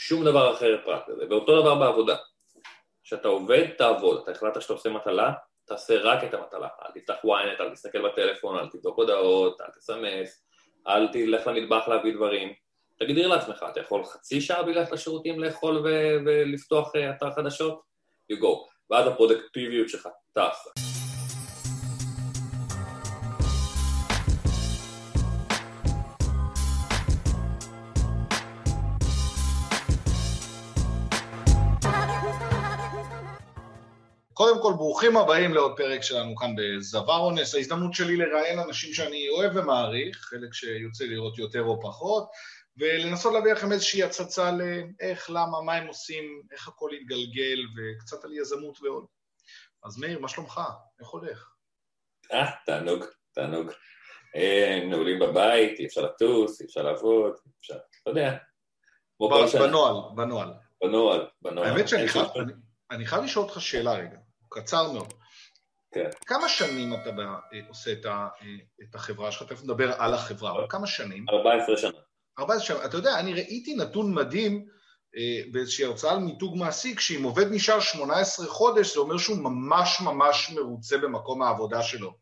שום דבר אחר פרט לזה, ואותו דבר בעבודה. כשאתה עובד, תעבוד, אתה החלטת שאתה עושה מטלה, תעשה רק את המטלה, אל תפתח ynet, אל תסתכל בטלפון, אל תבדוק הודעות, אל תסמס, אל תלך למטבח להביא דברים. תגדיר לעצמך, אתה יכול חצי שעה בלי ללכת לשירותים לאכול ו- ולפתוח uh, אתר חדשות? You go. ואז הפרודקטיביות שלך טסה. קודם כל, ברוכים הבאים לעוד פרק שלנו כאן בזבר אונס, ההזדמנות שלי לראיין אנשים שאני אוהב ומעריך, חלק שיוצא לראות יותר או פחות, ולנסות להביא לכם איזושהי הצצה לאיך, למה, מה הם עושים, איך הכל יתגלגל, וקצת על יזמות ועוד. אז מאיר, מה שלומך? איך הולך? אה, תענוג, תענוג. אה, נעולים בבית, אי אפשר לטוס, אי אפשר לעבוד, אפשר, אתה יודע. בנוהל, בנוהל. בנוהל, בנוהל. האמת שאני חייב, אני חייב לשאול אותך שאלה רגע. קצר מאוד. כן. כמה שנים אתה עושה את, ה, את החברה שלך? תכף נדבר על החברה, אבל כמה שנים? 14 שנה. 14 שנה. אתה יודע, אני ראיתי נתון מדהים אה, באיזושהי הרצאה על מיתוג מעסיק, שאם עובד נשאר 18 חודש, זה אומר שהוא ממש ממש מרוצה במקום העבודה שלו.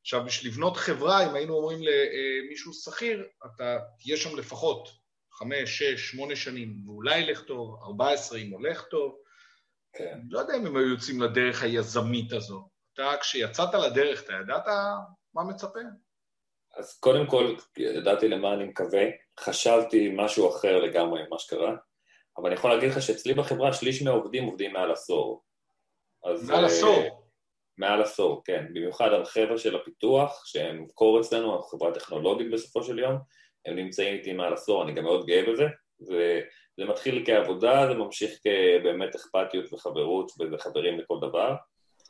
עכשיו, בשביל לבנות חברה, אם היינו אומרים למישהו שכיר, אתה תהיה שם לפחות 5, 6, 8 שנים, ואולי ילך טוב, 14 אם הולך טוב, כן. לא יודע אם הם היו יוצאים לדרך היזמית הזו. אתה, כשיצאת לדרך, אתה ידעת מה מצפה? אז קודם כל, ידעתי למה אני מקווה. חשבתי משהו אחר לגמרי ממה שקרה, אבל אני יכול להגיד לך שאצלי בחברה שליש מהעובדים עובדים מעל עשור. אז, מעל עשור? מעל עשור, כן. במיוחד על חבר'ה של הפיתוח, שהם קור אצלנו, אנחנו חברה טכנולוגית בסופו של יום, הם נמצאים איתי מעל עשור, אני גם מאוד גאה בזה, זה מתחיל כעבודה, זה ממשיך כבאמת אכפתיות וחברות, וזה חברים לכל דבר.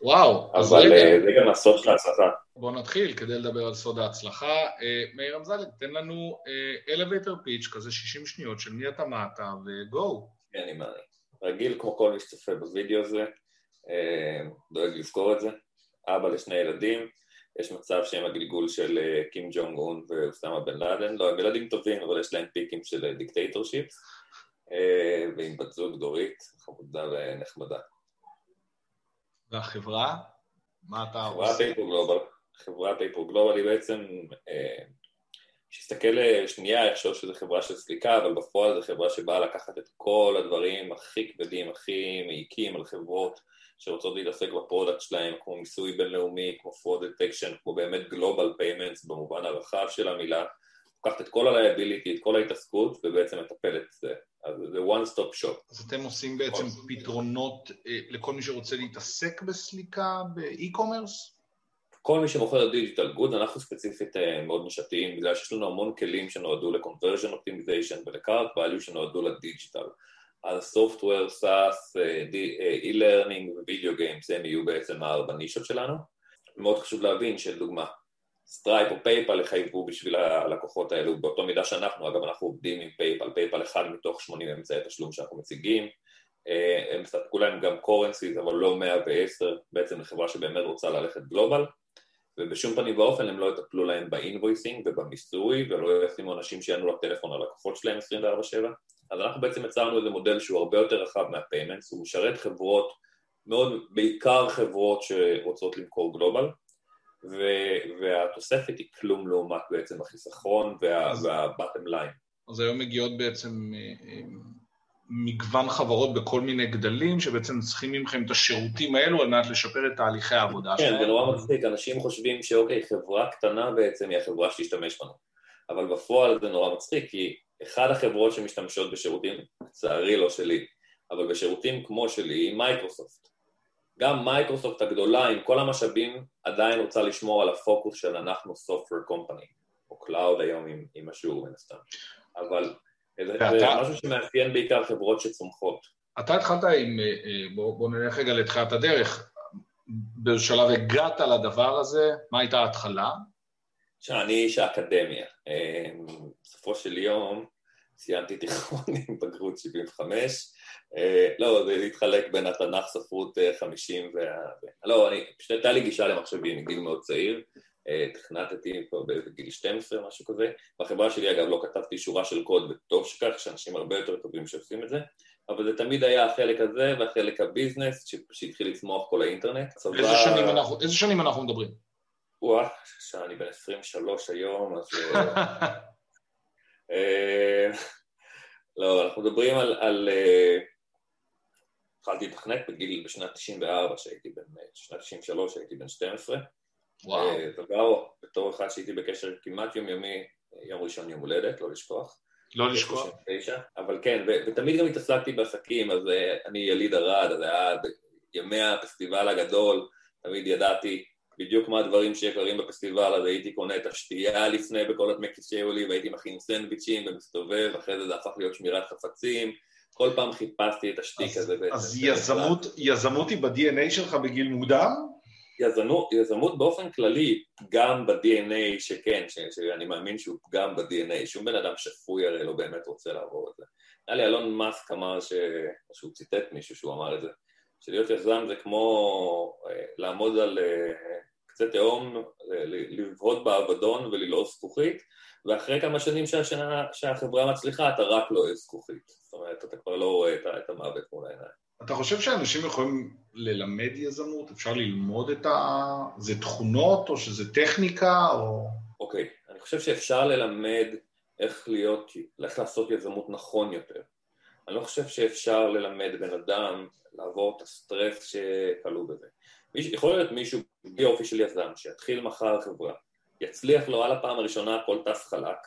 וואו, אז אבל רגע. אה, זה גם הסוד של ההצלחה. בואו נתחיל כדי לדבר על סוד ההצלחה. אה, מאיר אמזלג, תן לנו אלווייטר פיץ', כזה 60 שניות של מי אתה, מה אתה, וגו. כן, אני. רגיל כמו כל מי שצופה בווידאו הזה, אה, דואג לזכור את זה. אבא לשני ילדים, יש מצב שהם הגלגול של קים ג'ונג און ואוסמה בן לאדן, לא, הם ילדים טובים, אבל יש להם פיקים של dictatorships. אה, ועם בת זוג דורית, חמודה ונחמדה. והחברה? מה אתה חברה עושה? פייפר גלובל. חברה פייפר גלובל היא בעצם, כשתסתכל אה, שנייה, יחשוב שזו חברה של סליקה, אבל בפועל זו חברה שבאה לקחת את כל הדברים הכי כבדים, הכי מעיקים על חברות שרוצות להתעסק ב-product שלהם, כמו מיסוי בינלאומי, כמו fraud detection, כמו באמת global payments במובן הרחב של המילה, לוקחת את כל ה-liability, את כל ההתעסקות, ובעצם מטפלת זה one stop shop. אז אתם עושים בעצם פתרונות אה, לכל מי שרוצה להתעסק בסליקה, באי-קומרס? כל מי שמוכר digital good, אנחנו ספציפית אה, מאוד נישתיים, בגלל שיש לנו המון כלים שנועדו ל-conversion optimization ול- cart value שנועדו לדיגיטל. אז software, SaaS, אה, e-learning ו-video games הם יהיו בעצם הארבע נישות שלנו. מאוד חשוב להבין שלדוגמה, סטרייפ או פייפל יחייבו בשביל הלקוחות האלו. באותו מידה שאנחנו, אגב אנחנו עובדים עם פייפל, פייפל אחד מתוך 80 אמצעי תשלום שאנחנו מציגים, אה, הם ספקו להם גם currencies אבל לא 110, בעצם לחברה שבאמת רוצה ללכת global ובשום פנים ואופן הם לא יטפלו להם ב-invoicing ובמיסוי ולא ישימו אנשים שיענו לטלפון ללקוחות שלהם 24/7 אז אנחנו בעצם יצרנו איזה מודל שהוא הרבה יותר רחב מהפיימנטס, הוא משרת חברות, מאוד, בעיקר חברות שרוצות למכור גלובל והתוספת היא כלום לעומת בעצם החיסכון וה-bottom line. אז היום מגיעות בעצם אה, אה, מגוון חברות בכל מיני גדלים, שבעצם צריכים ממכם את השירותים האלו על מנת לשפר את תהליכי העבודה שלהם. כן, זה נורא מצחיק, אנשים חושבים שאוקיי, חברה קטנה בעצם היא החברה שתשתמש בנו, אבל בפועל זה נורא מצחיק, כי אחד החברות שמשתמשות בשירותים, לצערי לא שלי, אבל בשירותים כמו שלי, היא מייקרוסופט. גם מייקרוסופט הגדולה עם כל המשאבים עדיין רוצה לשמור על הפוקוס של אנחנו software company, או cloud היום עם, עם השיעור מן הסתם, אבל ואתה... זה משהו שמאפיין בעיקר חברות שצומחות. אתה התחלת עם, אה, אה, בוא, בוא נלך רגע לתחילת הדרך, בשלב הגעת לדבר הזה, מה הייתה ההתחלה? שאני איש האקדמיה, אה, בסופו של יום סיימתי תיכון עם בגרות 75, אה, לא, זה להתחלק בין התנ"ך, ספרות 50 אה, וה... לא, אני, פשוט הייתה לי גישה למחשבים מגיל מאוד צעיר, תכנתתי כבר בגיל 12, משהו כזה. בחברה שלי, אגב, לא כתבתי שורה של קוד, וטוב שכך, שאנשים הרבה יותר טובים שעושים את זה, אבל זה תמיד היה החלק הזה והחלק הביזנס, שהתחיל לצמוח כל האינטרנט. צבא... איזה, שנים אנחנו, איזה שנים אנחנו מדברים? וואה, שאני בן 23 היום, אז... לא, אנחנו מדברים על... על התחלתי לתכנת בגיל, בשנת 94, שהייתי בן, שנת 93, שהייתי בן 12. וואו. דבר, בתור אחד שהייתי בקשר כמעט יומיומי, יום ראשון יום הולדת, לא לשכוח. לא לשכוח. אבל כן, ו- ותמיד גם התעסקתי בעסקים, אז uh, אני יליד ערד, אז היה ימי הפסטיבל הגדול, תמיד ידעתי בדיוק מה הדברים שקורים בפסטיבל, אז הייתי קונה את השתייה לפני בכל כיס שהיו לי, והייתי מכין סנדוויצ'ים ומסתובב, אחרי זה זה הפך להיות שמירת חפצים, כל פעם חיפשתי את השטיק הזה. אז יזמות, יזמות היא ב-DNA שלך בגיל מוקדם? יזמות, יזמות באופן כללי, גם ב-DNA שכן, ש, שאני מאמין שהוא פגם ב-DNA, שום בן אדם שפוי הרי לא באמת רוצה לעבור את זה. נראה לי אלון מאסק אמר ש... שהוא ציטט מישהו שהוא אמר את זה, שלהיות יזם זה כמו אה, לעמוד על אה, קצה תהום, לבהות באבדון וללעוס זכוכית, ואחרי כמה שנים שהשנה, שהחברה מצליחה אתה רק לא אוהב זכוכית. זאת אומרת, אתה כבר לא רואה את, את המוות מול העיניים. אתה חושב שאנשים יכולים ללמד יזמות? אפשר ללמוד את ה... זה תכונות או שזה טכניקה או... אוקיי, okay. אני חושב שאפשר ללמד איך להיות, איך לעשות יזמות נכון יותר. אני לא חושב שאפשר ללמד בן אדם לעבור את הסטרס שכלוא בזה. מיש, יכול להיות מישהו בלי אופי של יזם, שיתחיל מחר חברה, יצליח לו על הפעם הראשונה הכל טס חלק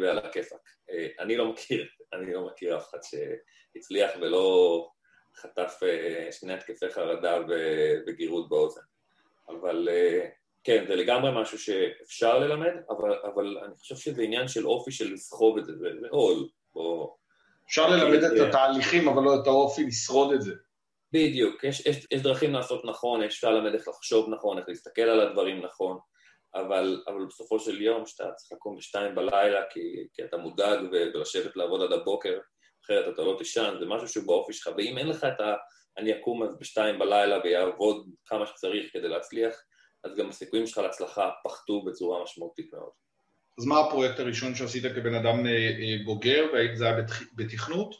ועל הכיפאק. אה, אני לא מכיר, אני לא מכיר אף אחד שהצליח ולא חטף אה, שני התקפי חרדה וגירות באוזן. אבל אה, כן, זה לגמרי משהו שאפשר ללמד, אבל, אבל אני חושב שזה עניין של אופי של לסחוב את זה, זה עול. אפשר ללמד את התהליכים, אבל לא את האופי לשרוד את זה. בדיוק, יש, יש, יש דרכים לעשות נכון, אפשר ללמד איך לחשוב נכון, איך להסתכל על הדברים נכון, אבל, אבל בסופו של יום, שאתה צריך לקום בשתיים בלילה כי, כי אתה מודאג ולשבת לעבוד עד הבוקר, אחרת אתה לא תישן, זה משהו שהוא באופי שלך, ואם אין לך את ה... אני אקום אז בשתיים בלילה ויעבוד כמה שצריך כדי להצליח, אז גם הסיכויים שלך להצלחה פחתו בצורה משמעותית מאוד. אז מה הפרויקט הראשון שעשית כבן אדם אה, אה, בוגר, והאם זה היה בתכנות?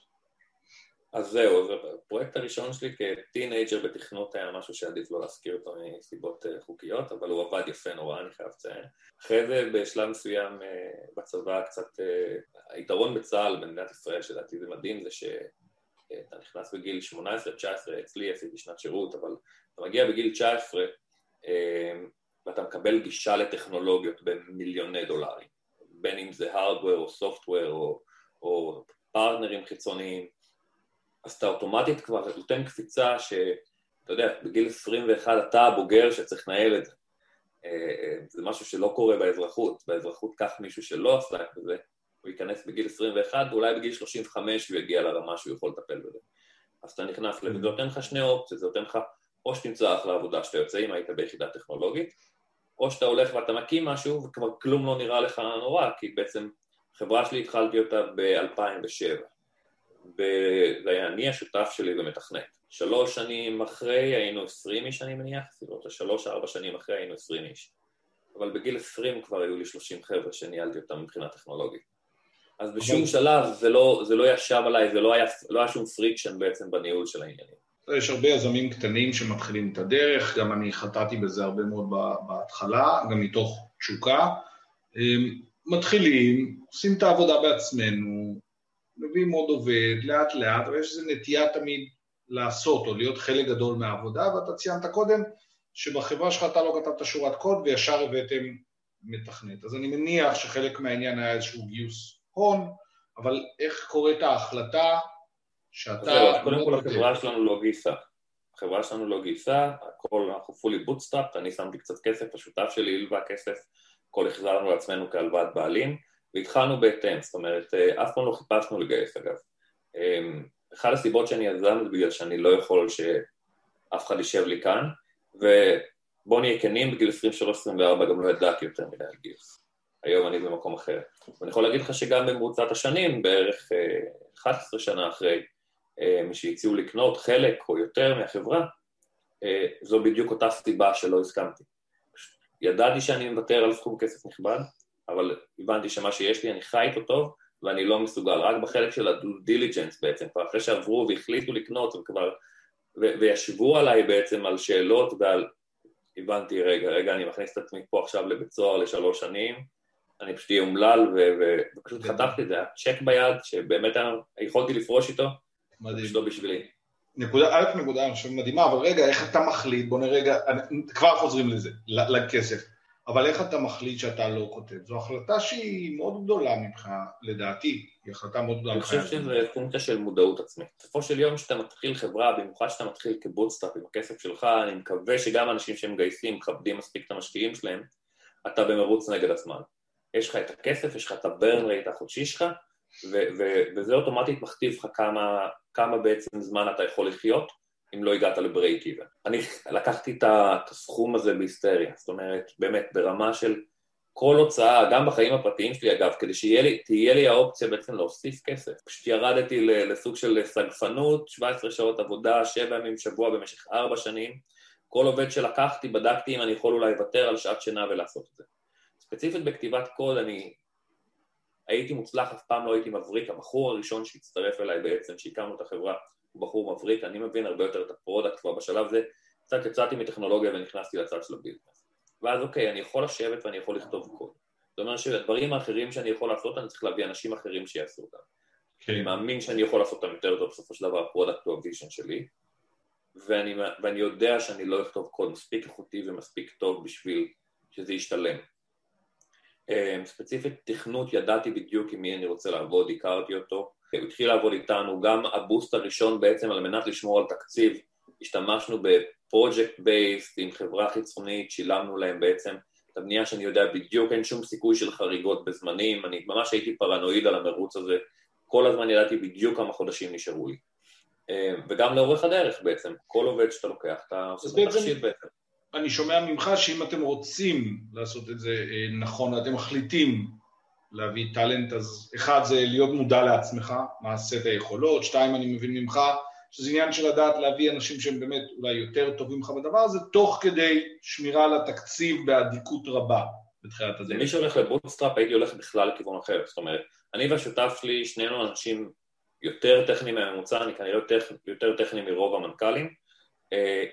אז זהו, אז הפרויקט הראשון שלי כטינג'ר בתכנות היה משהו שעדיף לא להזכיר אותו מסיבות אה, חוקיות, אבל הוא עבד יפה נורא, אני חייב לציין. אחרי זה בשלב מסוים בצבא קצת, היתרון בצה"ל במדינת ישראל, שלדעתי זה מדהים, זה שאתה נכנס בגיל 18-19, אצלי עשיתי שנת שירות, אבל אתה מגיע בגיל 19 ואתה מקבל גישה לטכנולוגיות במיליוני דולרים, בין אם זה הארדוור או סופטוור או, או פרטנרים חיצוניים, אז אתה אוטומטית כבר נותן קפיצה שאתה יודע, בגיל 21 אתה הבוגר שצריך לנהל את זה. אה, אה, זה משהו שלא קורה באזרחות, באזרחות קח מישהו שלא עסק בזה, הוא ייכנס בגיל 21 ואולי בגיל 35 הוא יגיע לרמה שהוא יכול לטפל בזה. אז אתה נכנס לזה, זה נותן לך שני אופציות, זה נותן לך או שתמצא אחלה עבודה שאתה יוצא אם היית ביחידה טכנולוגית, או שאתה הולך ואתה מקים משהו וכבר כלום לא נראה לך נורא, כי בעצם חברה שלי התחלתי אותה ב-2007. וזה היה אני השותף שלי ומתכנת. שלוש שנים אחרי היינו עשרים איש אני מניח, בסביבות השלוש ארבע שנים אחרי היינו עשרים איש. אבל בגיל עשרים כבר היו לי שלושים חבר'ה שניהלתי אותם מבחינה טכנולוגית. אז בשום שלב זה לא, זה לא ישב עליי, זה לא היה, לא היה שום friction בעצם בניהול של העניינים. יש הרבה יזמים קטנים שמתחילים את הדרך, גם אני חטאתי בזה הרבה מאוד בהתחלה, גם מתוך תשוקה. מתחילים, עושים את העבודה בעצמנו, מביאים עוד עובד, לאט לאט, אבל יש איזו נטייה תמיד לעשות או להיות חלק גדול מהעבודה, ואתה ציינת קודם שבחברה שלך אתה לא כתבת שורת קוד וישר הבאתם מתכנת. אז אני מניח שחלק מהעניין היה איזשהו גיוס הון, אבל איך קורית ההחלטה שאתה... זהו, קודם כל החברה שלנו לא גייסה. החברה שלנו לא גייסה, הכל, אנחנו fully bootstrapped, אני שמתי קצת כסף, השותף שלי הלווה כסף, הכל החזרנו לעצמנו כהלוואת בעלים, והתחלנו בהתאם, זאת אומרת, אה, אף פעם לא חיפשנו לגייס אגב. אמ, אחת הסיבות שאני יזם זה בגלל שאני לא יכול שאף אחד יישב לי כאן, ובוא נהיה כנים, בגיל 23-24 גם לא ידעתי יותר מדי על גיוס. היום אני במקום אחר. ואני יכול להגיד לך שגם במרוצת השנים, בערך 11 אה, שנה אחרי, אה, שהציעו לקנות חלק או יותר מהחברה, זו בדיוק אותה סיבה שלא הסכמתי. ידעתי שאני מוותר על סכום כסף נכבד, אבל הבנתי שמה שיש לי, אני חי איתו טוב, ואני לא מסוגל. רק בחלק של ה-diligence בעצם, כבר אחרי שעברו והחליטו לקנות, וכבר, ו- וישבו עליי בעצם על שאלות ועל... הבנתי, רגע, רגע, אני מכניס את עצמי פה עכשיו לבית סוהר לשלוש שנים, אני פשוט אהיה אומלל, ו- ו- ופשוט חטפתי את זה, היה צ'ק ביד, שבאמת יכולתי לפרוש איתו, מדהים. פשוט לא בשבילי. נקודה, א', נקודה, אני חושב מדהימה, אבל רגע, איך אתה מחליט, בוא נראה רגע, כבר חוזרים לזה, לכסף, אבל איך אתה מחליט שאתה לא כותב? זו החלטה שהיא מאוד גדולה מבחינה, לדעתי, היא החלטה מאוד גדולה. אני חושב שזה פונקציה של מודעות עצמית. בסופו של יום כשאתה מתחיל חברה, במיוחד כשאתה מתחיל כ bootstrap עם הכסף שלך, אני מקווה שגם אנשים שמגייסים, מכבדים מספיק את המשקיעים שלהם, אתה במרוץ נגד הזמן. יש לך את הכסף, יש לך את ה burn rate החודשי שלך, וזה אוטומטית מכתיב לך כמה, כמה בעצם זמן אתה יכול לחיות אם לא הגעת ל break even. אני לקחתי את הסכום הזה בהיסטריה, זאת אומרת, באמת, ברמה של כל הוצאה, גם בחיים הפרטיים שלי אגב, כדי שתהיה לי, לי האופציה בעצם להוסיף כסף. פשוט ירדתי לסוג של סגפנות, 17 שעות עבודה, 7 ימים בשבוע במשך 4 שנים. כל עובד שלקחתי, בדקתי אם אני יכול אולי לוותר על שעת שינה ולעשות את זה. ספציפית בכתיבת קוד, אני הייתי מוצלח, אף פעם לא הייתי מבריק, הבחור הראשון שהצטרף אליי בעצם, שהקמנו את החברה, הוא בחור מבריק, אני מבין הרבה יותר את ה product כבר בשלב הזה, קצת יצאתי מטכנולוגיה ונכנסתי לצד של ה business. ואז אוקיי, אני יכול לשבת ואני יכול לכתוב קוד. זאת אומרת שהדברים האחרים שאני יכול לעשות, אני צריך להביא אנשים אחרים שיעשו אותם. כן. אני מאמין שאני יכול לעשות אותם יותר טוב, בסופו של דבר ה product הוא ה vision שלי, ואני, ואני יודע שאני לא אכתוב קוד מספיק איכותי ומספיק טוב בשביל שזה ישתלם. אמ, ספציפית תכנות, ידעתי בדיוק עם מי אני רוצה לעבוד, הכרתי אותו, הוא התחיל לעבוד איתנו, גם ה boost הראשון בעצם על מנת לשמור על תקציב, השתמשנו ב project base עם חברה חיצונית, שילמנו להם בעצם את הבנייה שאני יודע בדיוק, אין שום סיכוי של חריגות בזמנים, אני ממש הייתי פרנואיד על המרוץ הזה, כל הזמן ידעתי בדיוק כמה חודשים נשארו לי. אמ, וגם לאורך הדרך בעצם, כל עובד שאתה לוקח, אתה עושה את התחשיב בעצם. אני שומע ממך שאם אתם רוצים לעשות את זה אה, נכון, אתם מחליטים להביא טאלנט, אז אחד זה להיות מודע לעצמך, מה הסט היכולות, שתיים אני מבין ממך שזה עניין של לדעת להביא אנשים שהם באמת אולי יותר טובים לך בדבר הזה, תוך כדי שמירה על התקציב באדיקות רבה בתחילת הדרך. מי שהולך ל bootstrap הייתי הולך בכלל לכיוון אחר, זאת אומרת, אני והשותף שלי, שנינו אנשים יותר טכניים מהממוצע, אני כנראה יותר, יותר טכני מרוב המנכ"לים,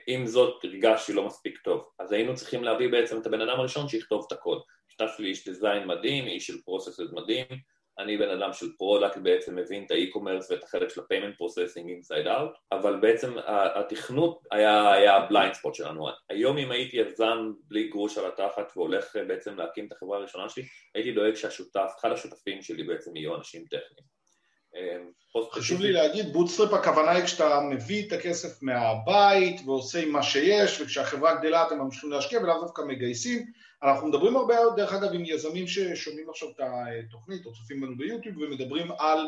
עם זאת הרגשתי לא מספיק טוב. אז היינו צריכים להביא בעצם את הבן אדם הראשון שיכתוב את הקוד. שותף שלי איש design מדהים, איש של process מדהים, אני בן אדם של product בעצם מבין את ה e-commerce ואת החלק של ה-payment processing inside out, אבל בעצם התכנות היה, היה ה blind spot שלנו. היום אם הייתי יזם בלי גרוש על התחת והולך בעצם להקים את החברה הראשונה שלי, הייתי דואג שהשותף, אחד השותפים שלי בעצם יהיו אנשים טכניים. חשוב לי להגיד, bootstrap הכוונה היא כשאתה מביא את הכסף מהבית ועושה עם מה שיש, וכשהחברה גדלה אתם ממשיכים להשקיע ולאו דווקא מגייסים. אנחנו מדברים הרבה, דרך אגב, עם יזמים ששומעים עכשיו את התוכנית או צופים בנו ביוטיוב ומדברים על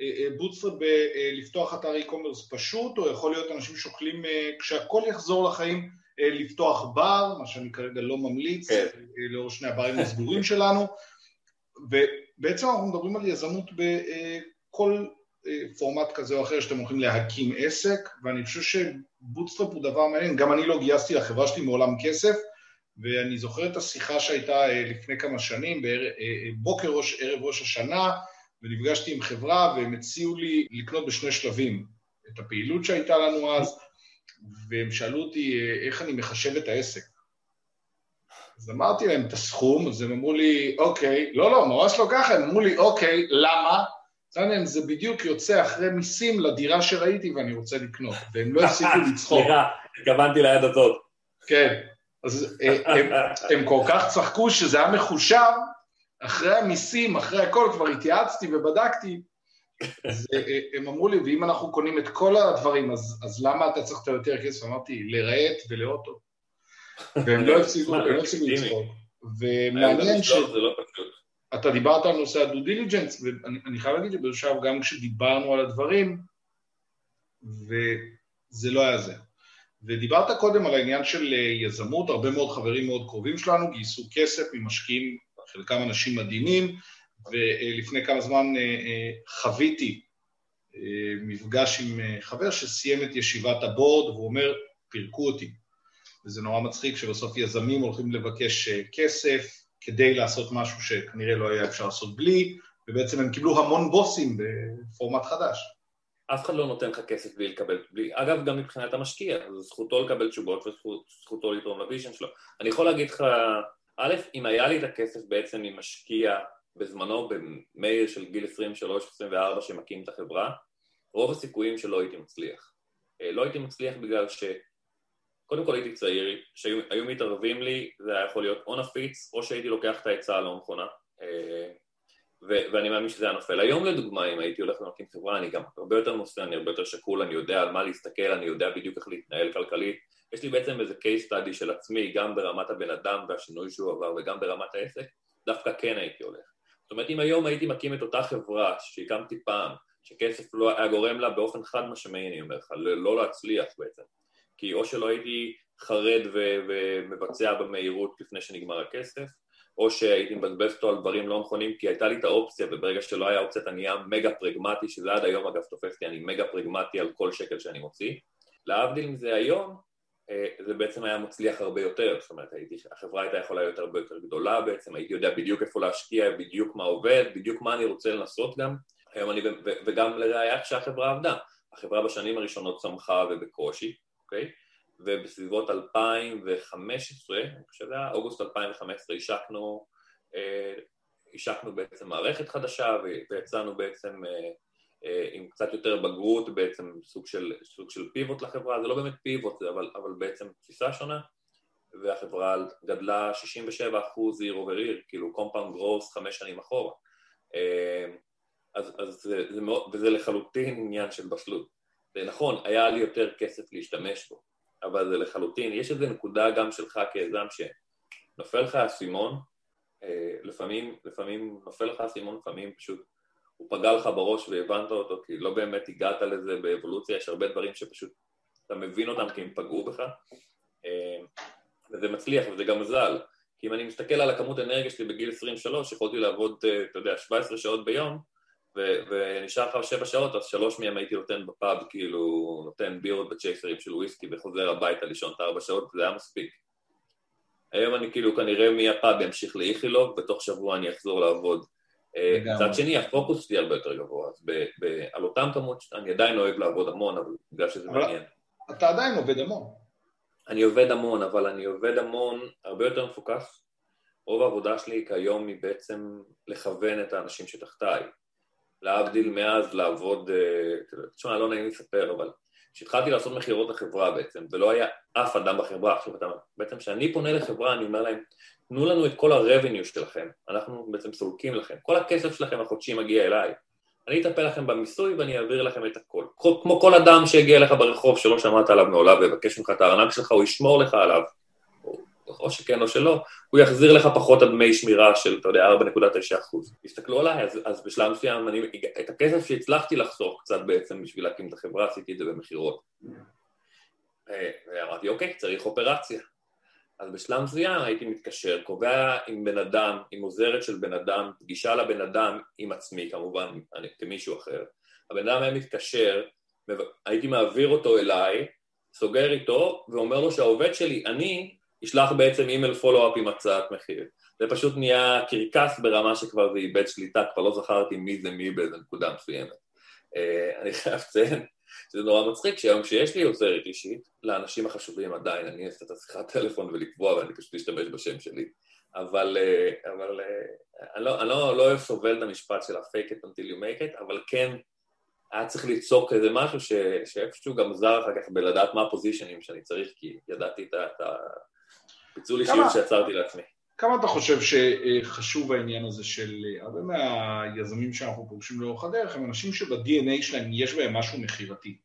אה, אה, bootstrap בלפתוח אתר e-commerce פשוט, או יכול להיות אנשים שוקלים, אה, כשהכול יחזור לחיים, לפתוח בר, מה שאני כרגע לא ממליץ, כן. לאור שני הברים הסגורים שלנו, ובעצם אנחנו מדברים על יזמות כל אה, פורמט כזה או אחר שאתם הולכים להקים עסק, ואני חושב שבוטסטראפ הוא דבר מעניין, גם אני לא גייסתי לחברה שלי מעולם כסף, ואני זוכר את השיחה שהייתה אה, לפני כמה שנים, אה, בוקר ראש, ערב ראש השנה, ונפגשתי עם חברה והם הציעו לי לקנות בשני שלבים את הפעילות שהייתה לנו אז, והם שאלו אותי איך אני מחשב את העסק. אז אמרתי להם את הסכום, אז הם אמרו לי, אוקיי, לא, לא, ממש לא ככה, הם אמרו לי, אוקיי, למה? סאנם זה בדיוק יוצא אחרי מיסים לדירה שראיתי ואני רוצה לקנות, והם לא הפסיקו לצחוק. סליחה, התכוונתי ליד הזאת. כן, אז אה, הם, הם כל כך צחקו שזה היה מחושב, אחרי המיסים, אחרי הכל, כבר התייעצתי ובדקתי, אז אה, אה, הם אמרו לי, ואם אנחנו קונים את כל הדברים, אז, אז למה אתה צריך את היותר כסף? אמרתי, לרהט ולאוטו. והם לא הפסיקו לא לצחוק. ומעניין ש... אתה דיברת על נושא הדו דיליג'נס, ואני חייב להגיד שבאיזשהו שלב גם כשדיברנו על הדברים, וזה לא היה זה. ודיברת קודם על העניין של אה, יזמות, הרבה מאוד חברים מאוד קרובים שלנו גייסו כסף ממשקיעים, חלקם אנשים מדהימים, ולפני כמה זמן אה, אה, חוויתי מפגש עם חבר שסיים את ישיבת ה board והוא אומר, פירקו אותי. וזה נורא מצחיק שבסוף יזמים הולכים לבקש אה, כסף כדי לעשות משהו שכנראה לא היה אפשר לעשות בלי, ובעצם הם קיבלו המון בוסים בפורמט חדש. אף אחד לא נותן לך כסף בלי לקבל, בלי, אגב גם מבחינת המשקיע, זכותו לקבל תשובות וזכותו לתרום ל vision שלו. אני יכול להגיד לך, א', אם היה לי את הכסף בעצם ממשקיע בזמנו במייל של גיל 23-24 שמקים את החברה, רוב הסיכויים שלא הייתי מצליח. אה, לא הייתי מצליח בגלל ש... קודם כל הייתי צעיר, שהיו מתערבים לי, זה היה יכול להיות או נפיץ, או שהייתי לוקח את העצה הלא נכונה, אה, ואני מאמין שזה היה נופל. היום לדוגמה, אם הייתי הולך ומקים חברה, אני גם הרבה יותר נושא, אני הרבה יותר שקול, אני יודע על מה להסתכל, אני יודע בדיוק איך להתנהל כלכלית. יש לי בעצם איזה case study של עצמי, גם ברמת הבן אדם והשינוי שהוא עבר, וגם ברמת העסק, דווקא כן הייתי הולך. זאת אומרת, אם היום הייתי מקים את אותה חברה שהקמתי פעם, שכסף לא היה גורם לה באופן חד משמעי, אני אומר לך, לא להצליח בעצם. כי או שלא הייתי חרד ו- ומבצע במהירות לפני שנגמר הכסף, או שהייתי מבזבז אותו על דברים לא נכונים כי הייתה לי את האופציה וברגע שלא היה אופציה אתה נהיה מגה פרגמטי שזה עד היום אגב תופס לי, אני מגה פרגמטי על כל שקל שאני מוציא. להבדיל מזה היום אה, זה בעצם היה מצליח הרבה יותר, זאת אומרת הייתי, החברה הייתה יכולה להיות הרבה יותר גדולה בעצם, הייתי יודע בדיוק איפה להשקיע, בדיוק מה עובד, בדיוק מה אני רוצה לנסות גם. היום אני, וגם לראייה כשהחברה עבדה, החברה בשנים הראשונות צמחה ובקושי, אוקיי? ובסביבות 2015, אני חושב שזה היה אוגוסט 2015, השקנו, אה, השקנו בעצם מערכת חדשה ויצאנו בעצם אה, אה, עם קצת יותר בגרות, בעצם סוג של, סוג של pivot לחברה, זה לא באמת pivot, אבל, אבל בעצם תפיסה שונה, והחברה גדלה 67 אחוז year over year, כאילו compound growth חמש שנים אחורה. אז, אז זה, זה מאוד, וזה לחלוטין עניין של בשלות. זה נכון, היה לי יותר כסף להשתמש בו, אבל זה לחלוטין, יש איזו נקודה גם שלך כיזם שנופל לך האסימון, אה, לפעמים, לפעמים נופל לך האסימון, לפעמים פשוט הוא פגע לך בראש והבנת אותו, כי לא באמת הגעת לזה באבולוציה, יש הרבה דברים שפשוט אתה מבין אותם כי הם פגעו בך, אה, וזה מצליח וזה גם מזל, כי אם אני מסתכל על הכמות אנרגיה שלי בגיל 23, יכולתי לעבוד, אה, אתה יודע, 17 שעות ביום, ונשאר לך שבע שעות, אז שלוש מהם הייתי נותן בפאב, כאילו, נותן בירות בצ'ייסרים של וויסקי וחוזר הביתה לישון את ארבע שעות, זה היה מספיק. היום אני כאילו כנראה מהפאב ימשיך לאיכילוב, בתוך שבוע אני אחזור לעבוד. אה, מצד שני, הפוקוס שלי הרבה יותר גבוה, אז ב- ב- על אותם כמות, אני עדיין אוהב לעבוד המון, אבל בגלל שזה אבל מעניין. אתה עדיין עובד המון. אני עובד המון, אבל אני עובד המון, הרבה יותר מפוקס. רוב העבודה שלי כיום היא בעצם לכוון את האנשים שתחתיי. להבדיל מאז לעבוד, אה, תשמע, לא נעים לספר, אבל כשהתחלתי לעשות מכירות לחברה בעצם, ולא היה אף אדם בחברה, עכשיו אתה, בעצם כשאני פונה לחברה, אני אומר להם, תנו לנו את כל ה-revenue שלכם, אנחנו בעצם סולקים לכם, כל הכסף שלכם החודשי מגיע אליי, אני אטפל לכם במיסוי ואני אעביר לכם את הכל. כמו כל אדם שהגיע אליך ברחוב שלא שמעת עליו מעולם ויבקש ממך את הארנק שלך, הוא ישמור לך עליו. או שכן או שלא, הוא יחזיר לך פחות דמי שמירה של, אתה יודע, 4.9 אחוז. תסתכלו עליי, אז, אז בשלב מסוים, אני, את הכסף שהצלחתי לחסוך קצת בעצם בשביל להקים את החברה, עשיתי את זה במכירות. אה, ואמרתי, אוקיי, צריך אופרציה. אז בשלב מסוים הייתי מתקשר, קובע עם בן אדם, עם עוזרת של בן אדם, פגישה לבן אדם עם עצמי כמובן, אני, כמישהו אחר. הבן אדם היה מתקשר, הייתי מעביר אותו אליי, סוגר איתו ואומר לו שהעובד שלי, אני, ישלח בעצם אימייל פולו-אפ עם הצעת מחיר. זה פשוט נהיה קרקס ברמה שכבר זה איבד שליטה, כבר לא זכרתי מי זה מי באיזה נקודה מסוימת. Uh, אני חייב לציין שזה נורא מצחיק שהיום כשיש לי עוזרת אישית, לאנשים החשובים עדיין אני אעשה את השיחת טלפון ולקבוע ואני פשוט אשתמש בשם שלי. אבל, uh, אבל uh, אני, לא, אני לא, לא אוהב סובל את המשפט של ה-fake it until you make it, אבל כן היה צריך ליצוק איזה משהו ש, שאיפשהו גם זר אחר כך בלדעת מה הפוזיישנים שאני צריך, כי ידעתי את ה... פיצול אישיות שיצרתי לעצמי. כמה אתה חושב שחשוב העניין הזה של הרבה מהיזמים שאנחנו פוגשים לאורך הדרך הם אנשים שב-DNA שלהם יש בהם משהו מכירתי.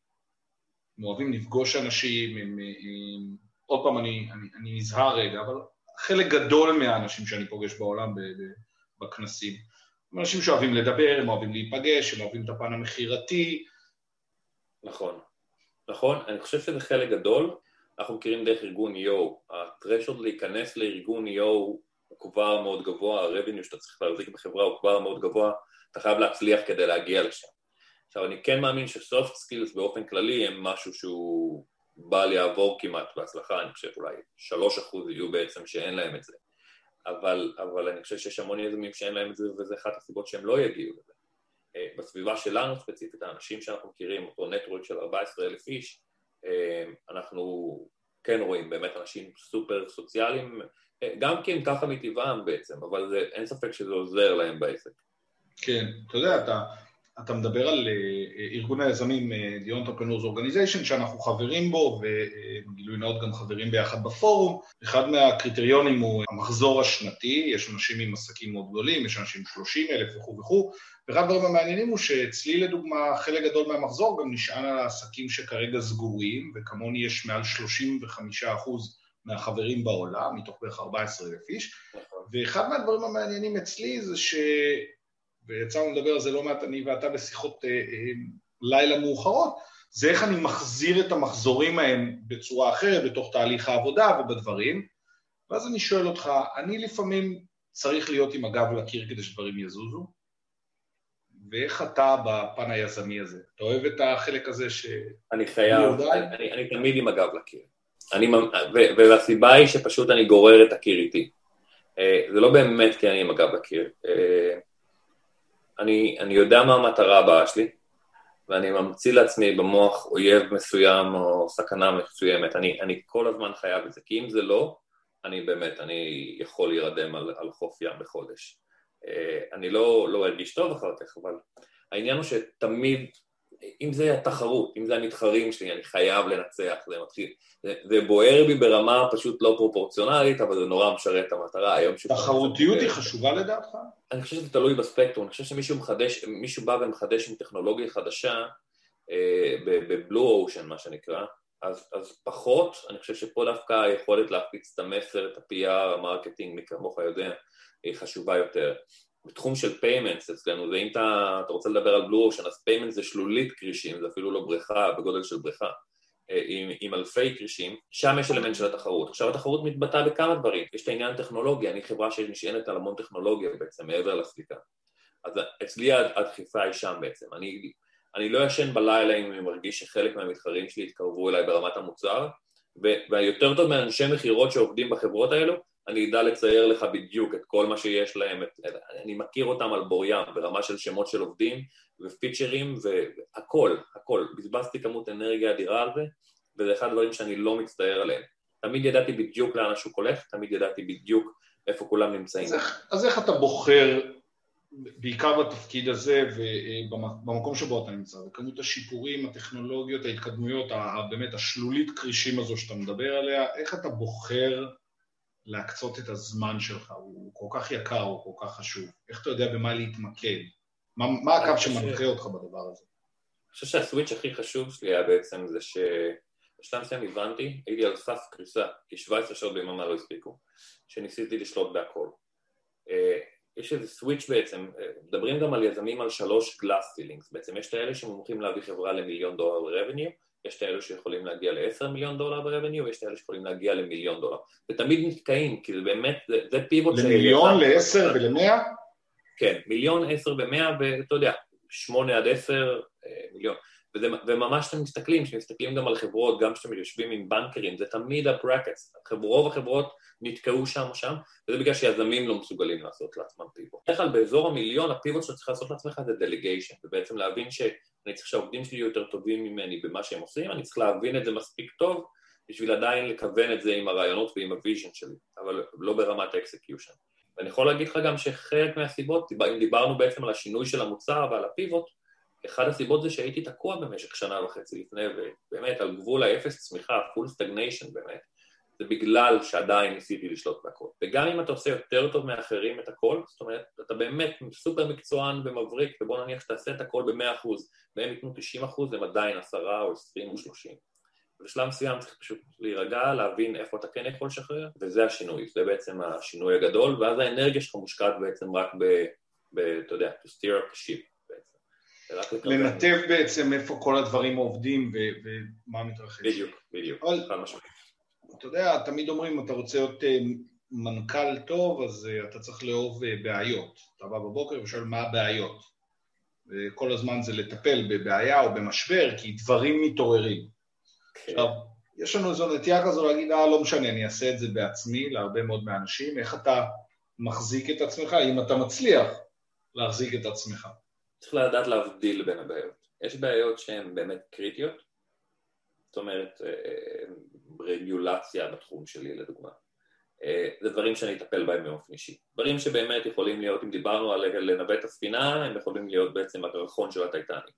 הם אוהבים לפגוש אנשים, הם, הם, עוד פעם אני, אני, אני נזהר רגע, אבל חלק גדול מהאנשים שאני פוגש בעולם בכנסים הם אנשים שאוהבים לדבר, הם אוהבים להיפגש, הם אוהבים את הפן המכירתי. נכון, נכון, אני חושב שזה חלק גדול, אנחנו מכירים דרך ארגון EO, הטרשוד להיכנס לארגון EO הוא כבר מאוד גבוה, ה-revenue שאתה צריך להחזיק בחברה הוא כבר מאוד גבוה, אתה חייב להצליח כדי להגיע לשם. עכשיו אני כן מאמין ש soft skills באופן כללי הם משהו שהוא בל יעבור כמעט בהצלחה, אני חושב אולי שלוש אחוז יהיו בעצם שאין להם את זה. אבל, אבל אני חושב שיש המון יזמים שאין להם את זה, וזה אחת הסיבות שהם לא יגיעו לזה. אה, בסביבה שלנו ספציפית, האנשים שאנחנו מכירים, אותו network של 14 אלף איש, אנחנו כן רואים באמת אנשים סופר סוציאליים, גם כי הם ככה מטבעם בעצם, אבל זה, אין ספק שזה עוזר להם בעסק. כן, אתה יודע, אתה, אתה מדבר על ארגון היזמים The Entrepreneurs Organization שאנחנו חברים בו ובגילוי נאות גם חברים ביחד בפורום. אחד מהקריטריונים הוא המחזור השנתי, יש אנשים עם עסקים מאוד גדולים, יש אנשים 30 אלף וכו' וכו', ואחד הדברים המעניינים הוא שאצלי לדוגמה חלק גדול מהמחזור גם נשען על העסקים שכרגע סגורים, וכמוני יש מעל 35 אחוז מהחברים בעולם, מתוך בערך 14 אלף איש, נכון. ואחד מהדברים המעניינים אצלי זה ש... ויצאנו לדבר על זה לא מעט אני ואתה בשיחות אה, אה, לילה מאוחרות, זה איך אני מחזיר את המחזורים ההם בצורה אחרת, בתוך תהליך העבודה ובדברים, ואז אני שואל אותך, אני לפעמים צריך להיות עם הגב לקיר כדי שדברים יזוזו, ואיך אתה בפן היזמי הזה? אתה אוהב את החלק הזה ש... אני חייב, אני, אני, אני תמיד עם הגב לקיר. אני, והסיבה היא שפשוט אני גורר את הקיר איתי. אה, זה לא באמת כי אני עם הגב לקיר. אני, אני יודע מה המטרה הבאה שלי, ואני ממציא לעצמי במוח אויב מסוים או סכנה מסוימת. אני, אני כל הזמן חייב את זה, כי אם זה לא, אני באמת, אני יכול להירדם על, על חוף ים בחודש. אה, אני לא, לא ארגיש טוב אחר כך, אבל העניין הוא שתמיד, אם זה התחרות, אם זה המתחרים שלי, אני חייב לנצח, זה מתחיל, זה, זה בוער בי ברמה פשוט לא פרופורציונלית, אבל זה נורא משרת את המטרה היום. תחרותיות היא חשובה לדעתך? אני חושב שזה תלוי בספקטרום, אני חושב שמישהו מחדש, מישהו בא ומחדש עם טכנולוגיה חדשה, אה, ב blue ocean מה שנקרא, אז, אז פחות, אני חושב שפה דווקא היכולת להפיץ את המסר, את ה-PR, ה marketing, מי כמוך יודע, היא חשובה יותר. בתחום של payments אצלנו, ואם אתה, אתה רוצה לדבר על blue ocean, אז payment זה שלולית כרישים, זה אפילו לא בריכה, בגודל של בריכה, אה, עם, עם אלפי כרישים, שם יש אלמנט של התחרות. עכשיו התחרות מתבטאה בכמה דברים, יש את העניין הטכנולוגי, אני חברה שנשענת על המון טכנולוגיה בעצם, מעבר לסליקה. אז אצלי הדחיפה היא שם בעצם. אני, אני לא ישן בלילה אם אני מרגיש שחלק מהמתחרים שלי התקרבו אליי ברמת המוצר, והיותר טוב מאנשי מכירות שעובדים בחברות האלו, אני אדע לצייר לך בדיוק את כל מה שיש להם, את, אני מכיר אותם על בוריים ברמה של שמות של עובדים ופיצ'רים והכל, הכל. בזבזתי כמות אנרגיה אדירה על זה, וזה אחד הדברים שאני לא מצטער עליהם. תמיד ידעתי בדיוק לאן השוק הולך, תמיד ידעתי בדיוק איפה כולם נמצאים. אז איך, אז איך אתה בוחר, בעיקר בתפקיד הזה ובמקום שבו אתה נמצא, וכמות השיפורים, הטכנולוגיות, ההתקדמויות, באמת השלולית כרישים הזו שאתה מדבר עליה, איך אתה בוחר להקצות את הזמן שלך, הוא כל כך יקר, הוא כל כך חשוב. איך אתה יודע במה להתמקד? מה, מה הקו שמנחה אותך בדבר הזה? אני חושב שה switch הכי חשוב שלי היה בעצם זה שבשלב מסוים הבנתי, הייתי על סף קריסה, כי 17 שעות ביממה לא הספיקו, שניסיתי לשלוט בהכל. אה, יש איזה switch בעצם, אה, מדברים גם על יזמים על שלוש glass ceilings, בעצם יש את האלה שמומחים להביא חברה למיליון דולר revenue, יש את האלו שיכולים להגיע ל-10 מיליון דולר ב revenue, ויש את האלו שיכולים להגיע למיליון דולר. ותמיד נתקעים, כי זה באמת, זה, זה pivot ש... למיליון, ל-10 ול-100? כן, מיליון, 10 ו-100, ואתה יודע, 8 עד 10 אה, מיליון. וזה, וממש אתם מסתכלים, כשמסתכלים גם על חברות, גם כשאתם יושבים עם בנקרים, זה תמיד ה brackets. רוב החברות נתקעו שם או שם, וזה בגלל שיזמים לא מסוגלים לעשות לעצמם pivot. בדרך כלל באזור המיליון, ה pivot שאתה צריך לעשות לעצמך זה delegation, ובעצם להבין ש... אני צריך שהעובדים שלי יהיו יותר טובים ממני במה שהם עושים, אני צריך להבין את זה מספיק טוב בשביל עדיין לכוון את זה עם הרעיונות ועם ה vision שלי, אבל לא ברמת ה execution. ואני יכול להגיד לך גם שחלק מהסיבות, אם דיברנו בעצם על השינוי של המוצר ועל הפיבוט, אחד הסיבות זה שהייתי תקוע במשך שנה וחצי לפני, ובאמת על גבול האפס צמיחה, full stagnation באמת, זה בגלל שעדיין ניסיתי לשלוט בהכל. וגם אם אתה עושה יותר טוב מאחרים את הכל, זאת אומרת, אתה באמת סופר מקצוען ומבריק, ובוא נניח שתעשה את הכל ב-100%, והם ייתנו 90%, הם עדיין 10 או 20 או 30. בשלב מסוים צריך פשוט להירגע, להבין איפה אתה כן יכול לשחרר, וזה השינוי, זה בעצם השינוי הגדול, ואז האנרגיה שלך מושקעת בעצם רק ב... ב אתה יודע, to steer up the ship. לנתב בעצם איפה כל הדברים עובדים ומה מתרחש. בדיוק, בדיוק, חד משמעית. אתה יודע, תמיד אומרים, אתה רוצה להיות אה, מנכ"ל טוב, אז אה, אתה צריך לאהוב אה, בעיות. אתה בא בבוקר ושואל מה הבעיות. וכל הזמן זה לטפל בבעיה או במשבר, כי דברים מתעוררים. כן. עכשיו, יש לנו איזו נטייה כזו להגיד, אה, לא משנה, אני אעשה את זה בעצמי, להרבה מאוד מהאנשים. איך אתה מחזיק את עצמך, אם אתה מצליח להחזיק את עצמך? צריך לדעת להבדיל בין הבעיות. יש בעיות שהן באמת קריטיות, זאת אומרת, אה, אה, רגולציה בתחום שלי לדוגמה. אה, זה דברים שאני אטפל בהם באופן אישי. דברים שבאמת יכולים להיות, אם דיברנו על לנווט הספינה, הם יכולים להיות בעצם הקרחון של הטייטניק.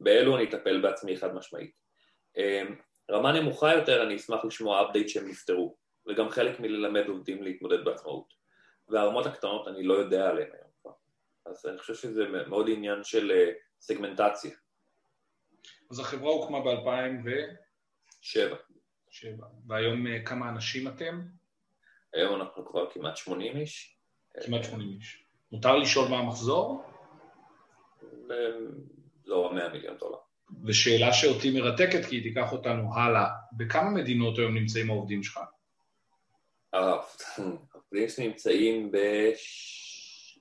באלו אני אטפל בעצמי חד משמעית. רמה נמוכה יותר, אני אשמח לשמוע אפדייט שהם נפתרו, וגם חלק מללמד עובדים להתמודד בעצמאות. והרמות הקטנות אני לא יודע עליהן היום. אז אני חושב שזה מאוד עניין של סגמנטציה. אז החברה הוקמה ב-2007. שבע. והיום אה, כמה אנשים אתם? היום אנחנו כבר כמעט 80 איש. כמעט 80 איש. מותר לשאול מה המחזור? לא, 100 מיליון דולר. ושאלה שאותי מרתקת, כי היא תיקח אותנו הלאה, בכמה מדינות היום נמצאים העובדים שלך? העובדים שלי נמצאים